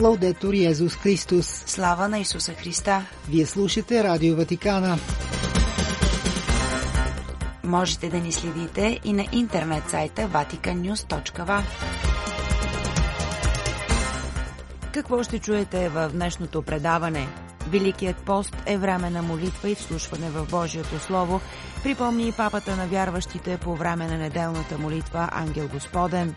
Лаудетор Йезус Христос. Слава на Исуса Христа! Вие слушате Радио Ватикана. Можете да ни следите и на интернет сайта vaticannews.va Какво ще чуете в днешното предаване? Великият пост е време на молитва и вслушване в Божието Слово, припомни и папата на вярващите по време на неделната молитва Ангел Господен.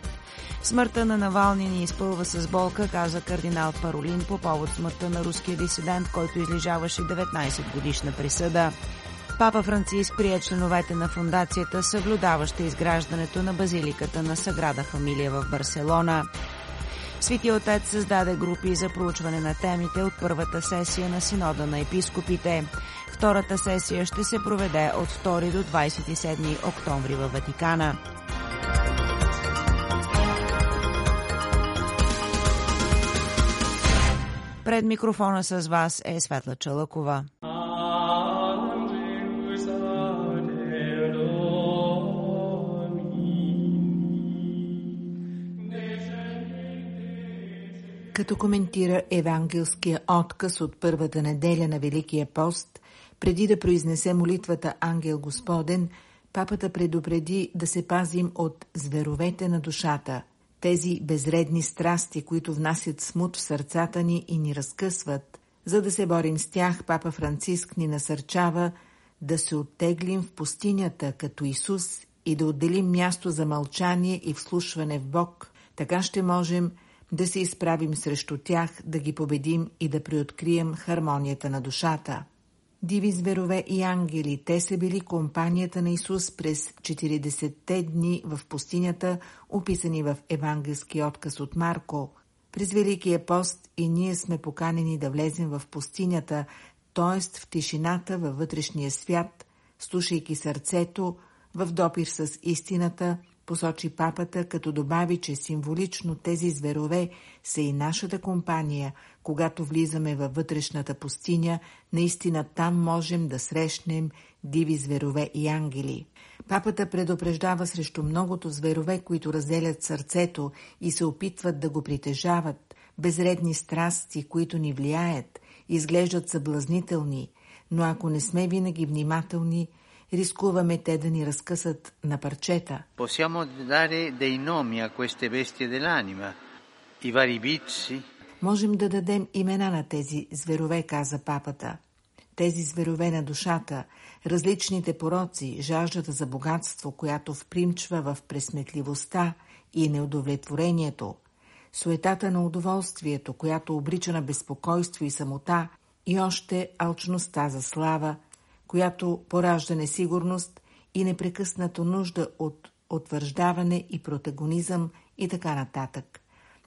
Смъртта на Навални ни изпълва с болка, каза кардинал Паролин по повод смъртта на руския дисидент, който излежаваше 19 годишна присъда. Папа Франциск прие членовете на фундацията, съблюдаваща изграждането на базиликата на Саграда Фамилия в Барселона. Свети Отец създаде групи за проучване на темите от първата сесия на Синода на епископите. Втората сесия ще се проведе от 2 до 27 октомври във Ватикана. Пред микрофона с вас е Светла Чалъкова. Като коментира евангелския отказ от първата неделя на Великия пост, преди да произнесе молитвата Ангел Господен, папата предупреди да се пазим от зверовете на душата, тези безредни страсти, които внасят смут в сърцата ни и ни разкъсват. За да се борим с тях, папа Франциск ни насърчава да се оттеглим в пустинята като Исус и да отделим място за мълчание и вслушване в Бог. Така ще можем да се изправим срещу тях, да ги победим и да приоткрием хармонията на душата. Диви зверове и ангели, те са били компанията на Исус през 40-те дни в пустинята, описани в евангелски отказ от Марко. През Великия пост и ние сме поканени да влезем в пустинята, т.е. в тишината във вътрешния свят, слушайки сърцето, в допир с истината – посочи папата, като добави, че символично тези зверове са и нашата компания, когато влизаме във вътрешната пустиня, наистина там можем да срещнем диви зверове и ангели. Папата предупреждава срещу многото зверове, които разделят сърцето и се опитват да го притежават, безредни страсти, които ни влияят, изглеждат съблазнителни, но ако не сме винаги внимателни, рискуваме те да ни разкъсат на парчета. Possiamo dare dei nomi a queste bestie dell'anima, i vari vizi. Можем да дадем имена на тези зверове, каза папата. Тези зверове на душата, различните пороци, жаждата за богатство, която впримчва в пресметливостта и неудовлетворението, суетата на удоволствието, която обрича на безпокойство и самота, и още алчността за слава – която поражда несигурност и непрекъснато нужда от утвърждаване и протагонизъм и така нататък.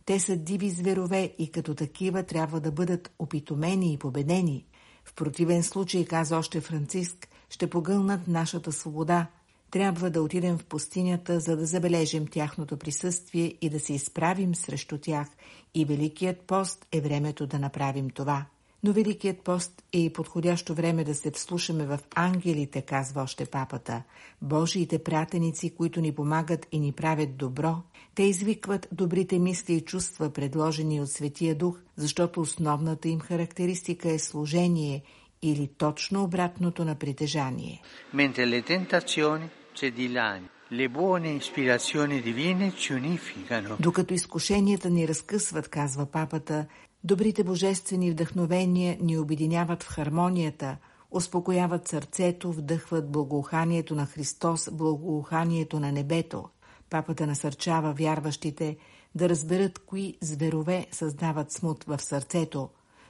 Те са диви зверове и като такива трябва да бъдат опитомени и победени. В противен случай, каза още Франциск, ще погълнат нашата свобода. Трябва да отидем в пустинята, за да забележим тяхното присъствие и да се изправим срещу тях. И Великият пост е времето да направим това. Но Великият пост е и подходящо време да се вслушаме в ангелите, казва още папата, Божиите пратеници, които ни помагат и ни правят добро. Те извикват добрите мисли и чувства, предложени от Светия Дух, защото основната им характеристика е служение или точно обратното на притежание. Tentazioni cedilani Le buone ispirazioni divine ci unificano. Докато изкушенията ни разкъсват, казва папата, Добрите божествени вдъхновения ни обединяват в хармонията, успокояват сърцето, вдъхват благоуханието на Христос, благоуханието на небето. Папата насърчава вярващите да разберат кои зверове създават смут в сърцето.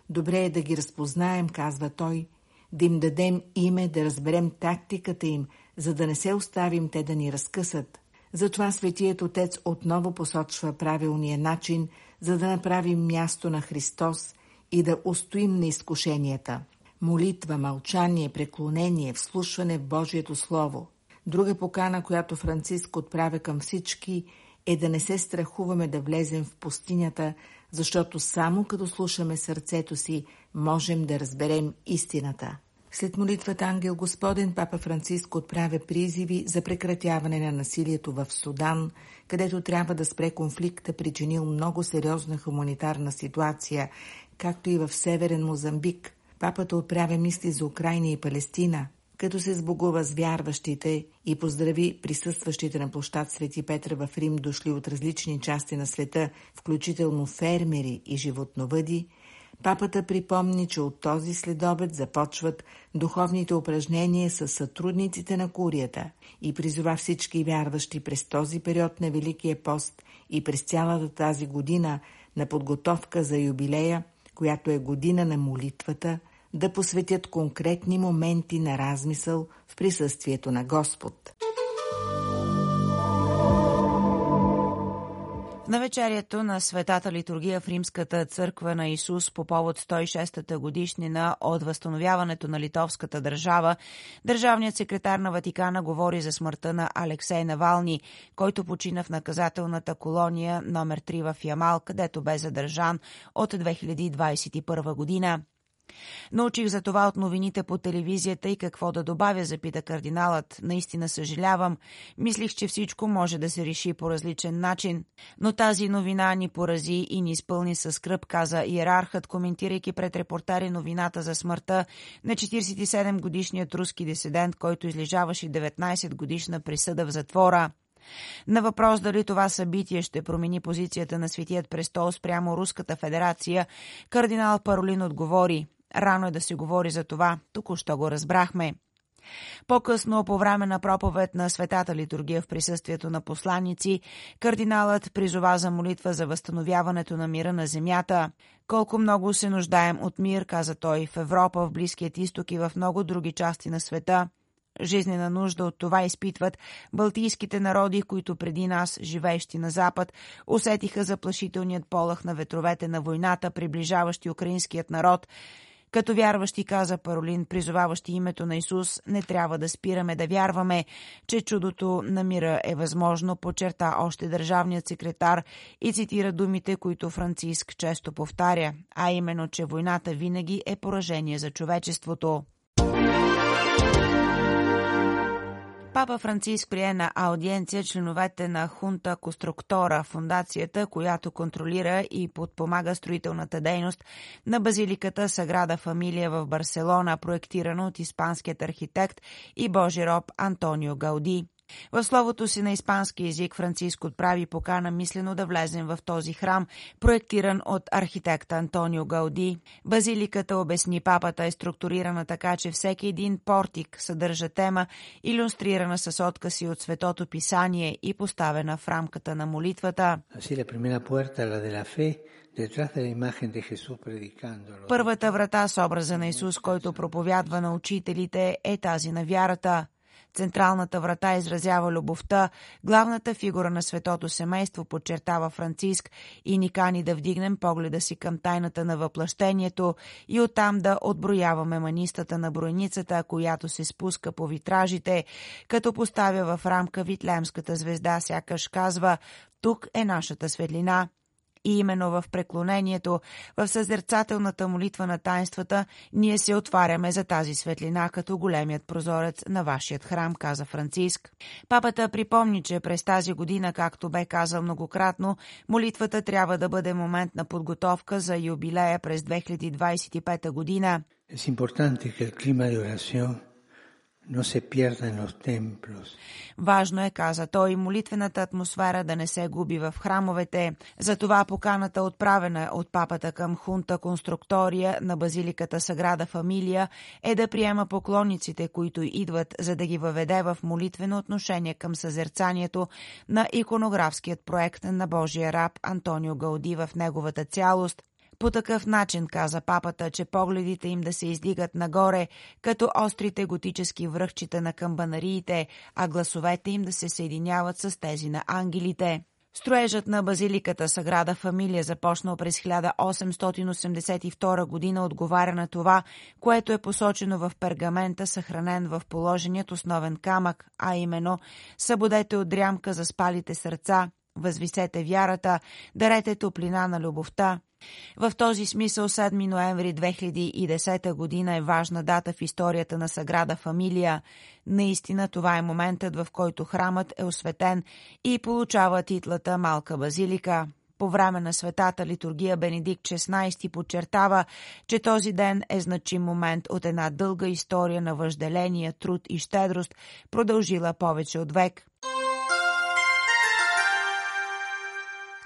Добре е да ги разпознаем, казва той, да им дадем име, да разберем тактиката им, за да не се оставим те да ни разкъсат. Затова Светият Отец отново посочва правилния начин, за да направим място на Христос и да устоим на изкушенията. Молитва, мълчание, преклонение, вслушване в Божието Слово. Друга покана, която Франциск отправя към всички, е да не се страхуваме да влезем в пустинята, защото само като слушаме сърцето си, можем да разберем истината. След молитвата Ангел Господен, папа Франциско отправя призиви за прекратяване на насилието в Судан, където трябва да спре конфликта, причинил много сериозна хуманитарна ситуация, както и в Северен Мозамбик. Папата отправя мисли за Украина и Палестина, като се сбогува с вярващите и поздрави присъстващите на площад Свети Петра в Рим, дошли от различни части на света, включително фермери и животновъди, Папата припомни, че от този следобед започват духовните упражнения с сътрудниците на курията и призова всички вярващи през този период на Великия пост и през цялата тази година на подготовка за юбилея, която е година на молитвата, да посветят конкретни моменти на размисъл в присъствието на Господ. В навечерието на Светата литургия в Римската църква на Исус по повод 106-та годишнина от възстановяването на литовската държава, държавният секретар на Ватикана говори за смъртта на Алексей Навални, който почина в наказателната колония номер 3 в Ямал, където бе задържан от 2021 година. Научих за това от новините по телевизията и какво да добавя, запита кардиналът. Наистина съжалявам. Мислих, че всичко може да се реши по различен начин. Но тази новина ни порази и ни изпълни със скръп, каза иерархът, коментирайки пред репортари новината за смъртта на 47-годишният руски дисидент, който излежаваше 19 годишна присъда в затвора. На въпрос дали това събитие ще промени позицията на Светият престол спрямо Руската федерация, кардинал Паролин отговори Рано е да се говори за това, току-що го разбрахме. По-късно, по време на проповед на Светата литургия в присъствието на посланици, кардиналът призова за молитва за възстановяването на мира на земята. Колко много се нуждаем от мир, каза той, в Европа, в Близкият изток и в много други части на света. Жизнена нужда от това изпитват балтийските народи, които преди нас, живеещи на Запад, усетиха заплашителният полах на ветровете на войната, приближаващи украинският народ – като вярващи, каза Паролин, призоваващи името на Исус, не трябва да спираме да вярваме, че чудото на мира е възможно, подчерта още държавният секретар и цитира думите, които Франциск често повтаря, а именно, че войната винаги е поражение за човечеството. Папа Франциск прие на аудиенция членовете на Хунта Конструктора, фундацията, която контролира и подпомага строителната дейност на базиликата Саграда Фамилия в Барселона, проектирана от испанският архитект и божи роб Антонио Гауди. В словото си на испански язик Франциск отправи покана мислено да влезем в този храм, проектиран от архитекта Антонио Гауди. Базиликата, обясни папата, е структурирана така, че всеки един портик съдържа тема, иллюстрирана с откази от Светото Писание и поставена в рамката на молитвата. Първата врата с образа на Исус, който проповядва на учителите, е тази на вярата. Централната врата изразява любовта, главната фигура на светото семейство подчертава Франциск и ни кани да вдигнем погледа си към тайната на въплъщението и оттам да отброяваме манистата на бройницата, която се спуска по витражите, като поставя в рамка Витлемската звезда, сякаш казва «Тук е нашата светлина». И именно в преклонението, в съзерцателната молитва на тайнствата, ние се отваряме за тази светлина като големият прозорец на вашият храм, каза Франциск. Папата припомни, че през тази година, както бе казал многократно, молитвата трябва да бъде момент на подготовка за юбилея през 2025 година. Es importante que Важно е, каза той, молитвената атмосфера да не се губи в храмовете. Затова поканата, отправена от папата към хунта конструктория на базиликата Саграда Фамилия, е да приема поклонниците, които идват, за да ги въведе в молитвено отношение към съзерцанието на иконографският проект на Божия раб Антонио Галди в неговата цялост, по такъв начин каза папата, че погледите им да се издигат нагоре, като острите готически връхчета на камбанариите, а гласовете им да се съединяват с тези на ангелите. Строежът на базиликата Саграда Фамилия започнал през 1882 година отговаря на това, което е посочено в пергамента, съхранен в положеният основен камък, а именно «Събудете от дрямка за спалите сърца, възвисете вярата, дарете топлина на любовта, В този смисъл 7 ноември 2010 година е важна дата в историята на Саграда Фамилия. Наистина това е моментът, в който храмът е осветен и получава титлата Малка базилика. По време на светата литургия Бенедикт XVI подчертава, че този ден е значим момент от една дълга история на въжделение, труд и щедрост, продължила повече от век.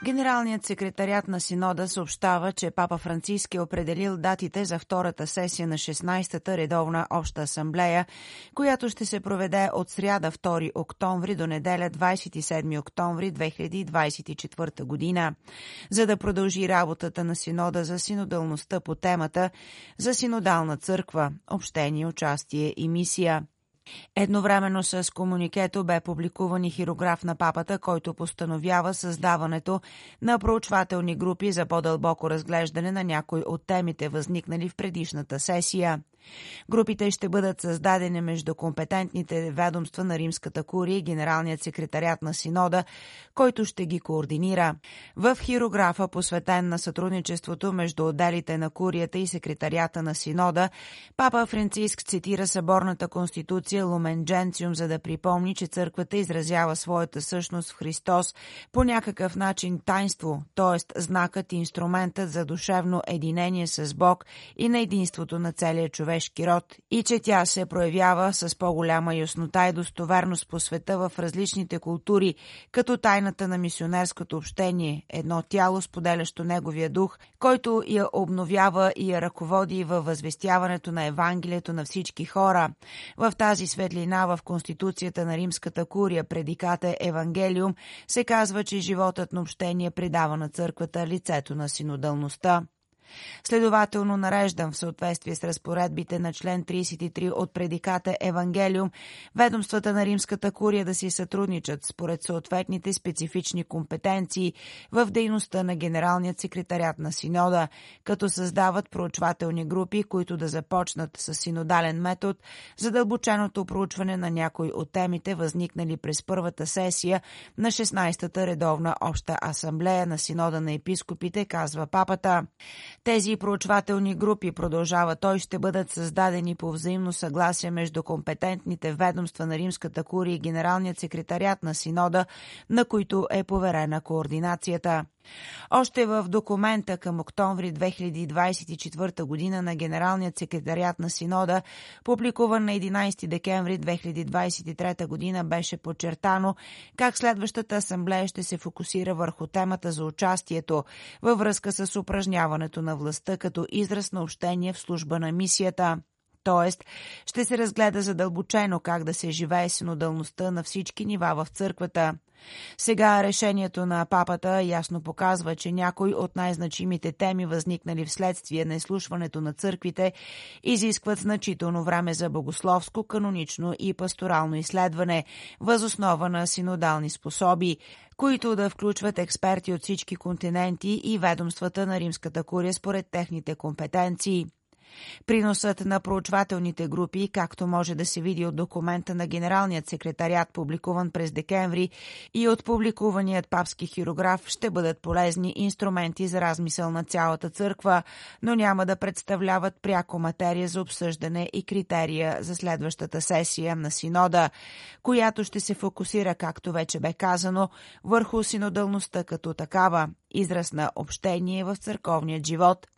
Генералният секретарят на Синода съобщава, че Папа Франциски е определил датите за втората сесия на 16-та редовна обща асамблея, която ще се проведе от сряда 2 октомври до неделя 27 октомври 2024 година, за да продължи работата на Синода за синодалността по темата за синодална църква, общение, участие и мисия. Едновременно с комуникето бе публикуван и хирограф на папата, който постановява създаването на проучвателни групи за по-дълбоко разглеждане на някои от темите, възникнали в предишната сесия. Групите ще бъдат създадени между компетентните ведомства на Римската курия и Генералният секретарят на Синода, който ще ги координира. В хирографа, посветен на сътрудничеството между отделите на курията и секретарята на Синода, папа Франциск цитира съборната конституция Лумен Дженциум, за да припомни, че църквата изразява своята същност в Христос по някакъв начин тайнство, т.е. знакът и инструментът за душевно единение с Бог и на единството на целия човек човешки род и че тя се проявява с по-голяма яснота и достоверност по света в различните култури, като тайната на мисионерското общение, едно тяло, споделящо неговия дух, който я обновява и я ръководи във възвестяването на Евангелието на всички хора. В тази светлина в Конституцията на Римската курия предиката Евангелиум се казва, че животът на общение предава на църквата лицето на синодалността. Следователно нареждам в съответствие с разпоредбите на член 33 от предиката Евангелиум ведомствата на Римската курия да си сътрудничат според съответните специфични компетенции в дейността на Генералният секретарят на Синода, като създават проучвателни групи, които да започнат с синодален метод задълбоченото проучване на някои от темите, възникнали през първата сесия на 16-та редовна обща асамблея на Синода на епископите, казва папата. Тези проучвателни групи, продължава той, ще бъдат създадени по взаимно съгласие между компетентните ведомства на Римската курия и Генералният секретарят на Синода, на които е поверена координацията. Още в документа към октомври 2024 година на Генералният секретарят на Синода, публикуван на 11 декември 2023 година, беше подчертано как следващата асамблея ще се фокусира върху темата за участието във връзка с упражняването на властта като израз на общение в служба на мисията т.е. ще се разгледа задълбочено как да се живее синодалността на всички нива в църквата. Сега решението на папата ясно показва, че някои от най-значимите теми, възникнали вследствие на изслушването на църквите, изискват значително време за богословско, канонично и пасторално изследване, възоснова на синодални способи, които да включват експерти от всички континенти и ведомствата на Римската курия според техните компетенции. Приносът на проучвателните групи, както може да се види от документа на Генералният секретарят, публикуван през декември, и от публикуваният папски хирограф, ще бъдат полезни инструменти за размисъл на цялата църква, но няма да представляват пряко материя за обсъждане и критерия за следващата сесия на Синода, която ще се фокусира, както вече бе казано, върху синодалността като такава, израз на общение в църковният живот –